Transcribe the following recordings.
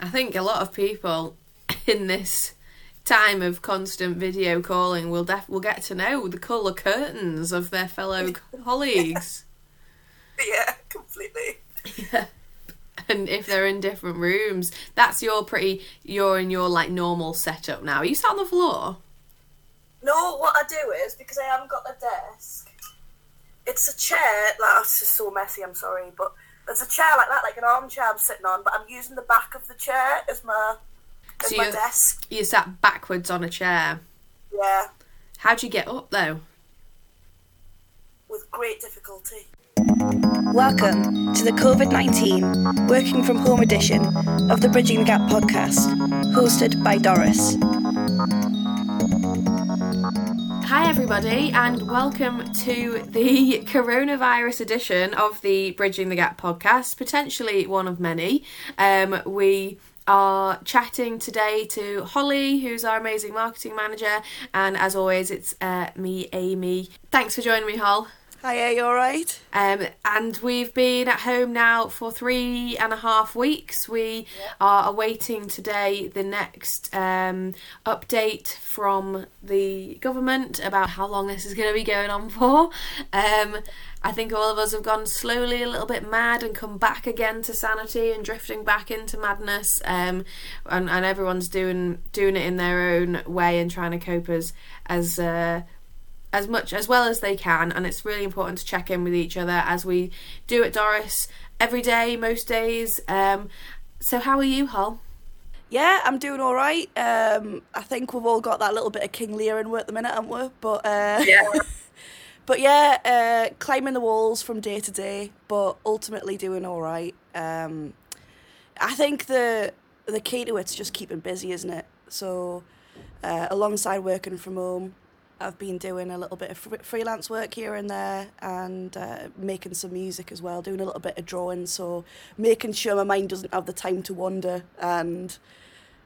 I think a lot of people in this time of constant video calling will def- will get to know the colour curtains of their fellow colleagues. Yeah, completely. Yeah. and if they're in different rooms, that's your pretty you're in your like normal setup now. Are you sat on the floor? No, what I do is because I haven't got a desk, it's a chair. Like this is so messy. I'm sorry, but there's a chair like that, like an armchair I'm sitting on. But I'm using the back of the chair as my as So my desk. You sat backwards on a chair. Yeah, How'd you get up though? with great difficulty. Welcome to the COVID 19 Working From Home edition of the Bridging the Gap podcast, hosted by Doris. Hi, everybody, and welcome to the coronavirus edition of the Bridging the Gap podcast, potentially one of many. Um, we are chatting today to Holly, who's our amazing marketing manager, and as always, it's uh, me, Amy. Thanks for joining me, Hol. Hi, are you alright? Um, and we've been at home now for three and a half weeks. We are awaiting today the next um, update from the government about how long this is going to be going on for. Um, I think all of us have gone slowly a little bit mad and come back again to sanity and drifting back into madness. Um, and, and everyone's doing doing it in their own way and trying to cope as as uh, as much as well as they can and it's really important to check in with each other as we do at Doris every day most days um so how are you Hol Yeah, I'm doing alright. Um, I think we've all got that little bit of King Lear in at the minute, haven't we? But, uh, Yeah. but yeah, uh, climbing the walls from day to day, but ultimately doing alright. Um, I think the the key to it's just keeping busy, isn't it? So, uh, alongside working from home, I've been doing a little bit of fr- freelance work here and there, and uh, making some music as well, doing a little bit of drawing. So, making sure my mind doesn't have the time to wander, and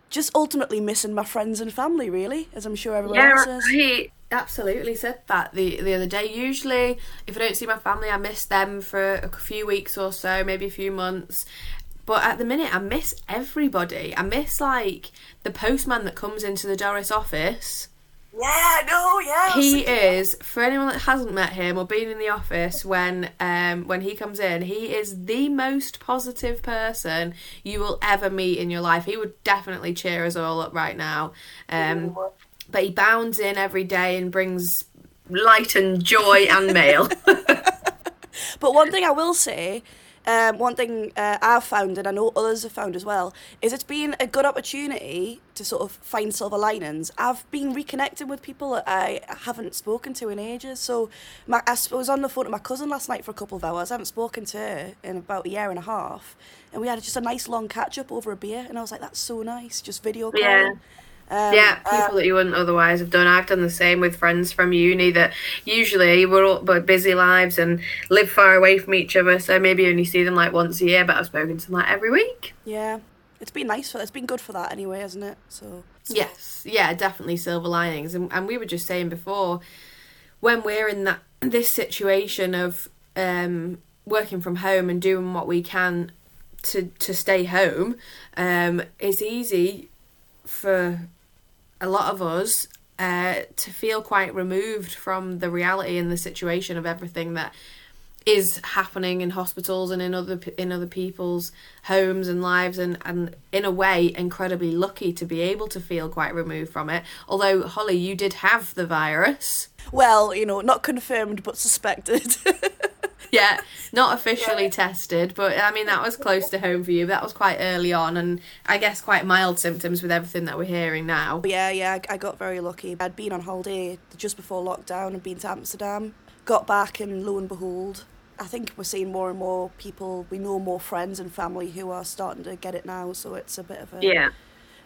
just ultimately missing my friends and family, really, as I'm sure everyone else is. I absolutely said that the the other day usually if I don't see my family I miss them for a few weeks or so maybe a few months but at the minute I miss everybody I miss like the postman that comes into the Doris office Yeah, no, yeah. He is for anyone that hasn't met him or been in the office when um when he comes in he is the most positive person you will ever meet in your life. He would definitely cheer us all up right now. Um but he bounds in every day and brings light and joy and mail. But one thing I will say, um, one thing uh, I've found, and I know others have found as well, is it's been a good opportunity to sort of find silver linings. I've been reconnecting with people that I haven't spoken to in ages. So my, I was on the phone to my cousin last night for a couple of hours. I haven't spoken to her in about a year and a half. And we had just a nice long catch up over a beer. And I was like, that's so nice, just video calling. Yeah. Um, yeah people that you wouldn't otherwise have done i've done the same with friends from uni that usually we're all but busy lives and live far away from each other so maybe only see them like once a year but i've spoken to them like every week Yeah. It's been nice for It's been good for that anyway, hasn't it? So. Yes, yeah, definitely silver linings, and and we were just saying before, when we're in that this situation of um, working from home and doing what we can to to stay home, um, it's easy for a lot of us uh, to feel quite removed from the reality and the situation of everything that is happening in hospitals and in other in other people's homes and lives and and in a way incredibly lucky to be able to feel quite removed from it although Holly you did have the virus Well, you know, not confirmed but suspected. yeah not officially tested but I mean that was close to home for you that was quite early on and I guess quite mild symptoms with everything that we're hearing now yeah, yeah, I I got very lucky. I'd been on holiday just before lockdown and been to Amsterdam. Got back and lo and behold, I think we're seeing more and more people. We know more friends and family who are starting to get it now. So it's a bit of a yeah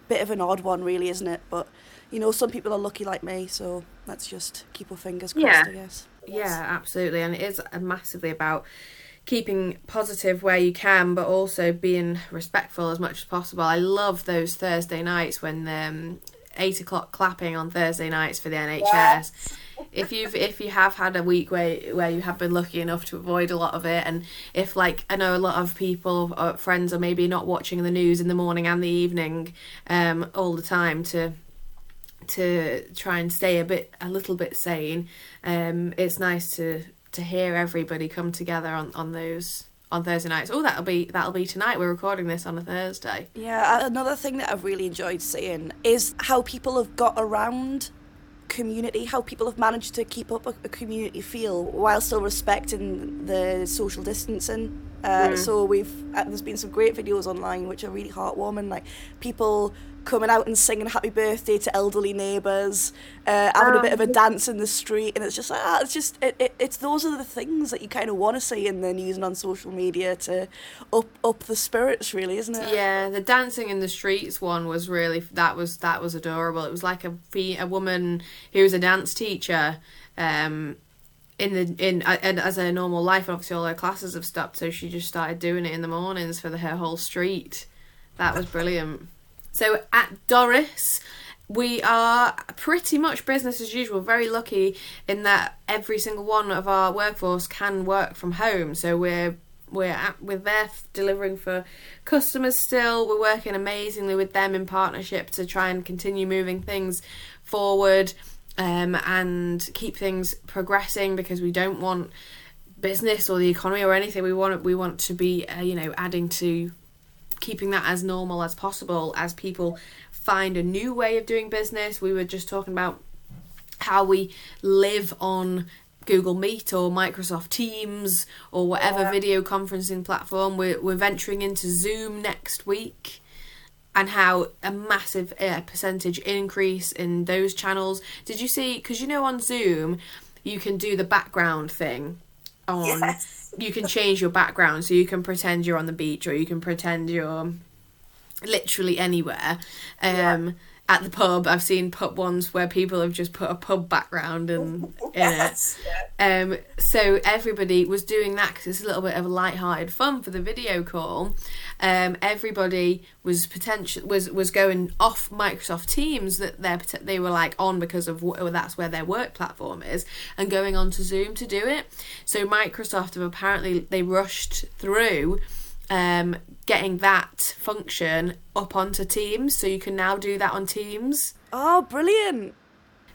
bit of an odd one, really, isn't it? But you know, some people are lucky like me. So let's just keep our fingers crossed, Yeah. I guess. Yeah, absolutely. And it is massively about keeping positive where you can, but also being respectful as much as possible. I love those Thursday nights when um, eight o'clock clapping on Thursday nights for the NHS. if you've if you have had a week where where you have been lucky enough to avoid a lot of it and if like i know a lot of people or friends are maybe not watching the news in the morning and the evening um all the time to to try and stay a bit a little bit sane um it's nice to to hear everybody come together on on those on Thursday nights. Oh, that'll be that'll be tonight. We're recording this on a Thursday. Yeah, another thing that I've really enjoyed seeing is how people have got around community, how people have managed to keep up a, a community feel while still respecting the social distancing. Uh, Mm. So we've uh, there's been some great videos online which are really heartwarming, like people coming out and singing happy birthday to elderly neighbours, uh, having a bit of a dance in the street, and it's just like ah, it's just it, it, it's those are the things that you kind of want to see in the news and on social media to up up the spirits, really, isn't it? Yeah, the dancing in the streets one was really that was that was adorable. It was like a a woman who was a dance teacher, um, in the in and as a normal life. Obviously, all her classes have stopped, so she just started doing it in the mornings for the, her whole street. That was brilliant. So at Doris, we are pretty much business as usual. Very lucky in that every single one of our workforce can work from home. So we're we're at, we're there delivering for customers still. We're working amazingly with them in partnership to try and continue moving things forward um, and keep things progressing because we don't want business or the economy or anything. We want we want to be uh, you know adding to keeping that as normal as possible as people find a new way of doing business. We were just talking about how we live on Google Meet or Microsoft Teams or whatever Yeah. video conferencing platform. We're, we're venturing into Zoom next week and how a massive uh, percentage increase in those channels. Did you see? Because you know, on Zoom, you can do the background thing on Yes. you can change your background so you can pretend you're on the beach or you can pretend you're literally anywhere um at the pub i've seen pub ones where people have just put a pub background and in it um, so everybody was doing that because it's a little bit of a light-hearted fun for the video call. Um, everybody was potential was was going off Microsoft Teams that they they were like on because of wh- that's where their work platform is, and going on to Zoom to do it. So Microsoft have apparently they rushed through. Um, getting that function up onto Teams, so you can now do that on Teams Oh, brilliant!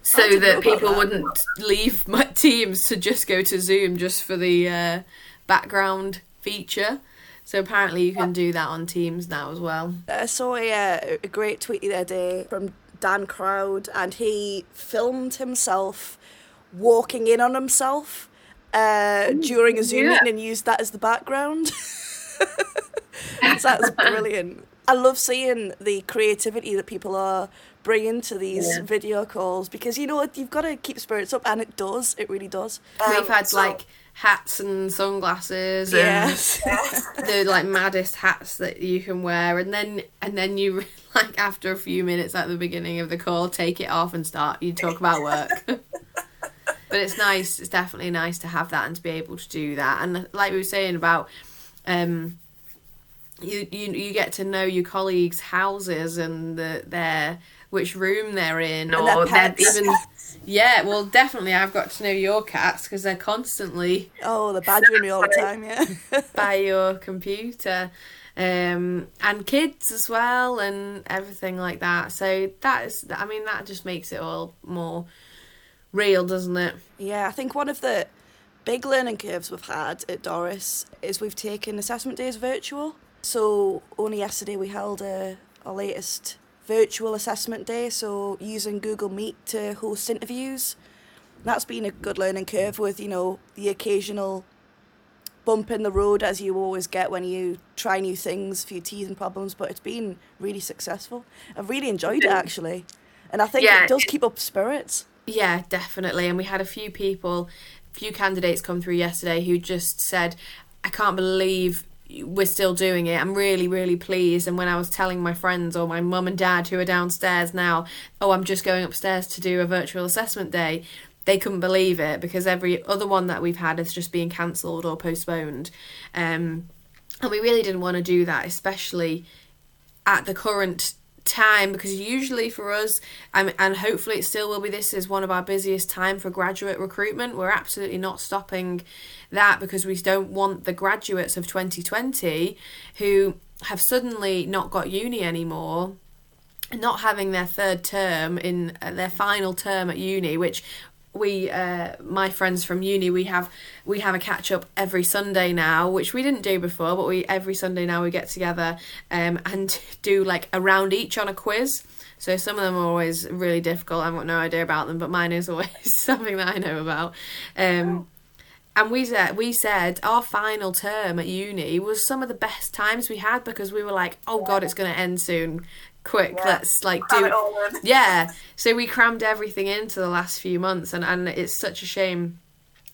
so that people that. wouldn't leave my teams to just go to Zoom just for the uh, background feature. So apparently you can do that on Teams now as well. I saw a, uh, a great tweet the other day from Dan Crowd, and he filmed himself walking in on himself uh, during a Zoom yeah. meeting and used that as the background. so that's brilliant. I love seeing the creativity that people are bringing to these Yeah. video calls because you know what you've got to keep spirits up, and it does. It really does. We've Um, had so- like hats and sunglasses and Yes. the like maddest hats that you can wear and then and then you like after a few minutes at the beginning of the call take it off and start you talk about work but it's nice it's definitely nice to have that and to be able to do that and like we were saying about um you you, you get to know your colleagues houses and the, their which room they're in And or pets. even yeah well definitely i've got to know your cats because they're constantly Oh, they're badgering me all the time. Yeah. by your computer um and kids as well and everything like that so that is i mean that just makes it all more real doesn't it Yeah, I think one of the big learning curves we've had at Doris is we've taken assessment days virtual. So only yesterday we held a, our latest virtual assessment day, so using Google Meet to host interviews. That's been a good learning curve with, you know, the occasional bump in the road as you always get when you try new things, a few teething problems, but it's been really successful. I've really enjoyed it mm. actually. And I think Yeah, it does keep up spirits. Yeah, definitely. And we had a few people, few candidates come through yesterday who just said, I can't believe we're still doing it. I'm really, really pleased. And when I was telling my friends or my mum and dad who are downstairs now, oh, I'm just going upstairs to do a virtual assessment day, they couldn't believe it because every other one that we've had is just being cancelled or postponed. Um, and we really didn't want to do that, especially at the current time because usually for us um, and hopefully it still will be this is one of our busiest time for graduate recruitment. We're absolutely not stopping that because we don't want the graduates of 2020 who have suddenly not got uni anymore not having their third term in uh, their final term at uni which we uh, my friends from uni we have we have a catch up every sunday now which we didn't do before but we every sunday now we get together um, and do like a round each on a quiz. So some of them are always really difficult i've got no idea about them but mine is always something that i know about. Um, and we said we said our final term at uni was some of the best times we had because we were like oh god it's going to end soon quick Yeah. let's like Cram do it all in. yeah so we crammed everything into the last few months and and it's such a shame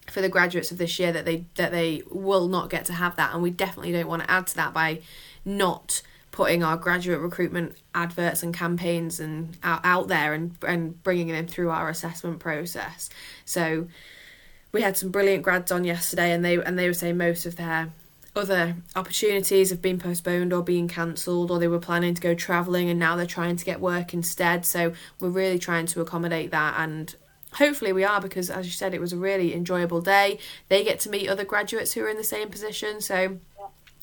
for the graduates of this year that they that they will not get to have that and we definitely don't want to add to that by not putting our graduate recruitment adverts and campaigns and out, out there and and bringing them through our assessment process so we had some brilliant grads on yesterday and they and they were saying most of their other opportunities have been postponed or being cancelled or they were planning to go travelling and now they're trying to get work instead. So we're really trying to accommodate that and hopefully we are because as you said it was a really enjoyable day. They get to meet other graduates who are in the same position. So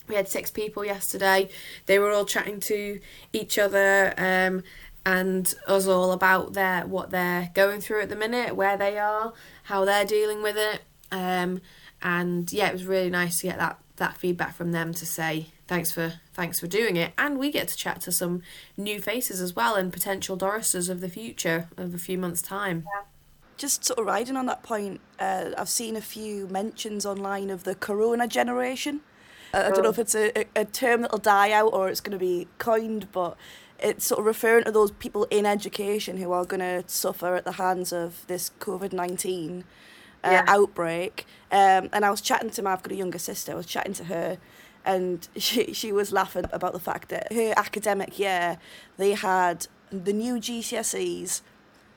we had six people yesterday. They were all chatting to each other um, and us all about their what they're going through at the minute where they are how they're dealing with it. Um, and yeah it was really nice to get that that feedback from them to say thanks for thanks for doing it. And we get to chat to some new faces as well and potential Doris's of the future of a few months time. Just sort of riding on that point, uh, I've seen a few mentions online of the Corona generation. Uh, I don't know if it's a, a, a term that'll die out or it's going to be coined, but it's sort of referring to those people in education who are going to suffer at the hands of this COVID 19 uh, Yeah. outbreak. Um, and I was chatting to my, I've got a younger sister, I was chatting to her. And she, she was laughing about the fact that her academic year, they had the new GCSEs.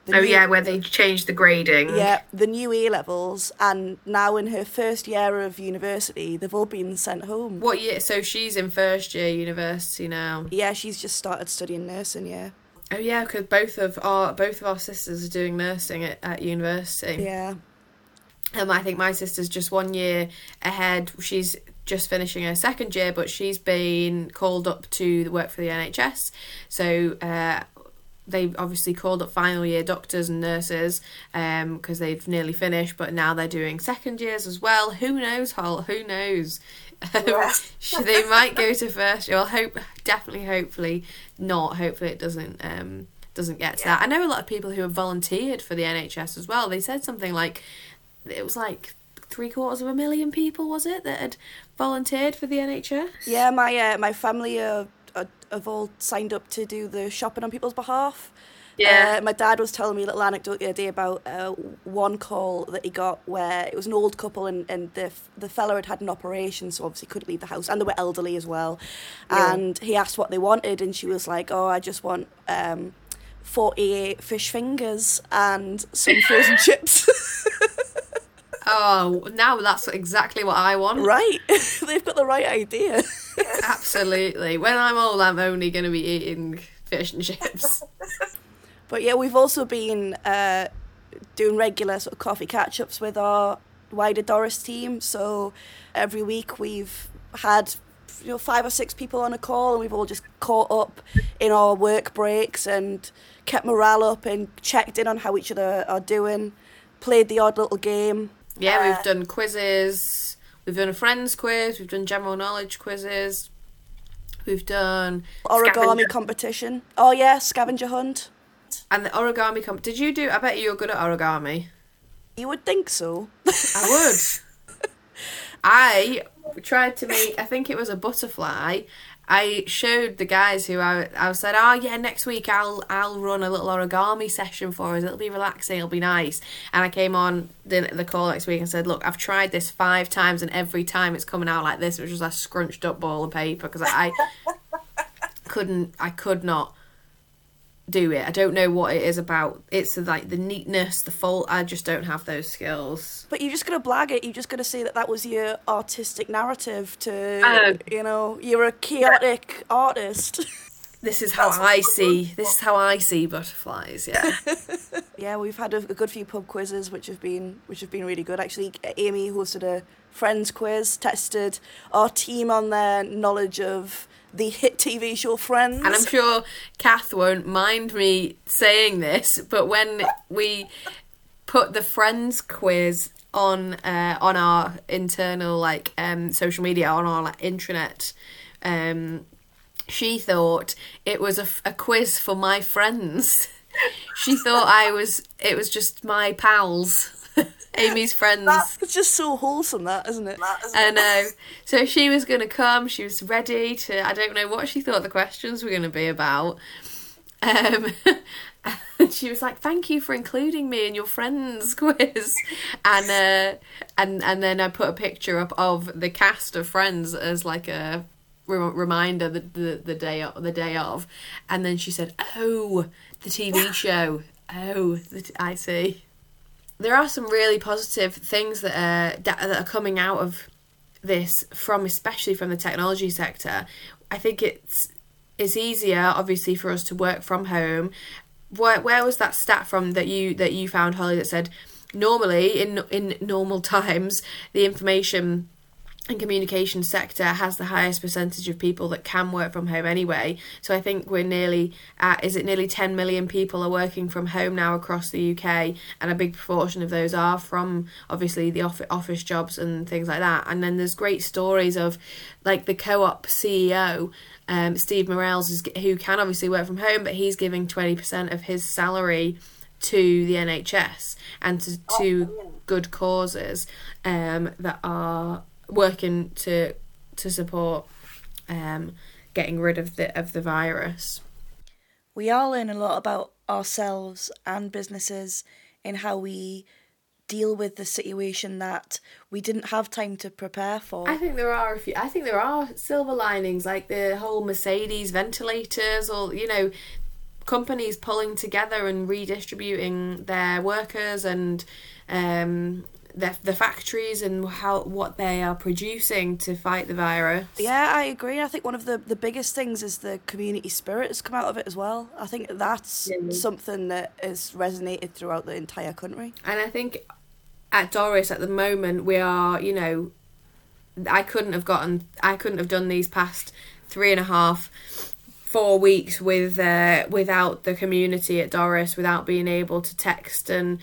the oh new- yeah where they changed the grading yeah, the new A levels, and now in her first year of university, they've all been sent home. what year so she's in first year university now Yeah, she's just started studying nursing. Yeah, Oh yeah, because both of our both of our sisters are doing nursing at, at university. yeah, Um, I think my sister's just one year ahead. She's just finishing her second year, but she's been called up to work for the NHS. So uh, they obviously called up final year doctors and nurses because they've nearly finished, but now they're doing second years as well. Who knows, Hol? Who knows? Yeah. they might go to first year. Well, hope definitely, hopefully not. Hopefully it doesn't. Um, doesn't get to that. I know a lot of people who have volunteered for the NHS as well. They said something like it was like three quarters of a million people was it that had volunteered for the NHS? yeah. My uh, my family are, are have all signed up to do the shopping on people's behalf. Yeah. Uh, my dad was telling me a little anecdote the other day about uh, one call that he got where it was an old couple and, and the the fella had had an operation, so obviously couldn't leave the house, and they were elderly as well. Yeah. And he asked what they wanted, and she was like, "Oh, I just want um, forty-eight fish fingers and some frozen chips." Oh, now that's exactly what I want. right? They've got the right idea. Absolutely. When I'm old, I'm only going to be eating fish and chips. But yeah, we've also been uh, doing regular sort of coffee catch ups with our wider Doris team. So every week we've had you know five or six people on a call, and we've all just caught up in our work breaks and kept morale up and checked in on how each other are doing. Played the odd little game. Yeah, Uh, we've done quizzes. We've done a friends quiz. We've done general knowledge quizzes. We've done Origami scavenger- competition. Oh yeah, scavenger hunt. and the origami comp. Did you do? I bet you're good at origami. You would think so. I would. I tried to make. I think it was a butterfly. I showed the guys who I, I said, oh yeah, next week I'll I'll run a little origami session for us. It'll be relaxing. It'll be nice. And I came on the, the call next week and said, look, I've tried this five times and every time it's coming out like this, which was a scrunched up ball of paper because I couldn't. I could not do it. I don't know what it is about. It's like the neatness, the fault. I just don't have those skills. But you're just gonna blag it. You're just gonna say that that was your artistic narrative to, Oh. you know, you're a chaotic artist. this is how That's I see. This is how I see butterflies. Yeah. Yeah, we've had a, a good few pub quizzes, which have been which have been really good. Actually, Amy hosted a friends quiz, tested our team on their knowledge of the hit TV show Friends. And I'm sure Kath won't mind me saying this, but when we put the Friends quiz on uh, on our internal like um, social media on our like intranet, um, she thought it was a quiz for my friends. she thought I was it was just my pals, Amy's friends. it's just so wholesome, that isn't it? That, isn't I it? know. So she was going to come. She was ready to. I don't know what she thought the questions were going to be about. Um, and she was like, "Thank you for including me in your friends quiz," and uh, and and then I put a picture up of the cast of Friends as like a re- reminder the, the the day of, the day of, and then she said, "Oh, the TV show. Oh, the t- I see." There are some really positive things that are that are coming out of this from especially from the technology sector. I think it's it's easier obviously for us to work from home. Where where was that stat from that you that you found Holly that said normally in in normal times the information and communication sector has the highest percentage of people that can work from home anyway. So I think we're nearly at is it nearly 10 million people are working from home now across the UK and a big proportion of those are from obviously the off- office jobs and things like that. And then there's great stories of like the co-op CEO um, Steve Murrells is who can obviously work from home but he's giving 20% of his salary to the NHS and to, to good causes um, that are working to to support um, getting rid of the of the virus. We are learning a lot about ourselves and businesses in how we deal with the situation that we didn't have time to prepare for. I think there are a few. I think there are silver linings, like the whole Mercedes ventilators, or you know, companies pulling together and redistributing their workers and um, the the factories and how what they are producing to fight the virus. Yeah, I agree. I think one of the, the biggest things is the community spirit has come out of it as well. I think that's Yeah. something that has resonated throughout the entire country. And I think at Doris at the moment we are, you know, I couldn't have gotten, I couldn't have done these past three and a half, four weeks with uh, without the community at Doris, without being able to text and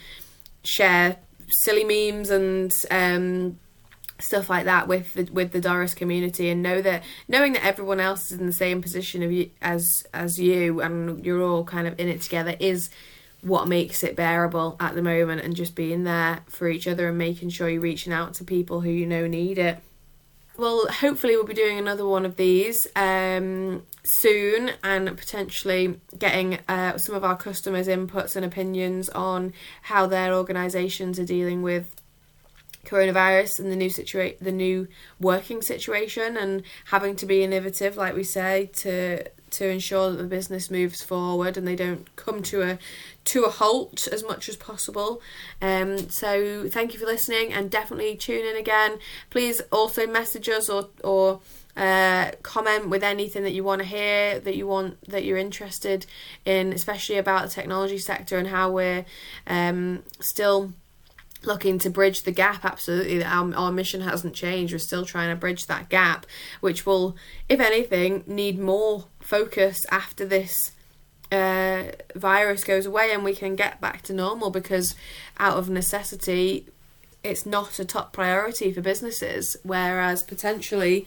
share silly memes and um, stuff like that with the with the Doris community, and know that knowing that everyone else is in the same position of you as as you, and you're all kind of in it together is what makes it bearable at the moment and just being there for each other and making sure you're reaching out to people who you know need it. Well, hopefully we'll be doing another one of these um, soon and potentially getting uh, some of our customers' inputs and opinions on how their organisations are dealing with coronavirus and the new situation the new working situation and having to be innovative like we say to to ensure that the business moves forward and they don't come to a to a halt as much as possible. Um so thank you for listening and definitely tune in again. Please also message us or or uh, comment with anything that you want to hear that you want that you're interested in especially about the technology sector and how we're um, still looking to bridge the gap absolutely our, our mission hasn't changed. We're still trying to bridge that gap which will if anything need more focus after this uh, virus goes away and we can get back to normal because out of necessity it's not a top priority for businesses whereas potentially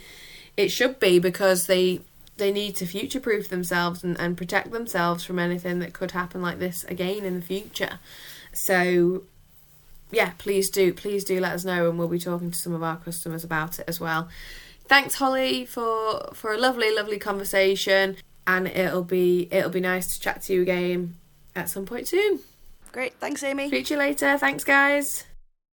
it should be because they they need to future proof themselves and, and protect themselves from anything that could happen like this again in the future. So yeah, please do, please do let us know, and we'll be talking to some of our customers about it as well. Thanks, Holly, for for a lovely, lovely conversation, and it'll be it'll be nice to chat to you again at some point soon. Great. Thanks, Amy. Speak to you later. Thanks, guys.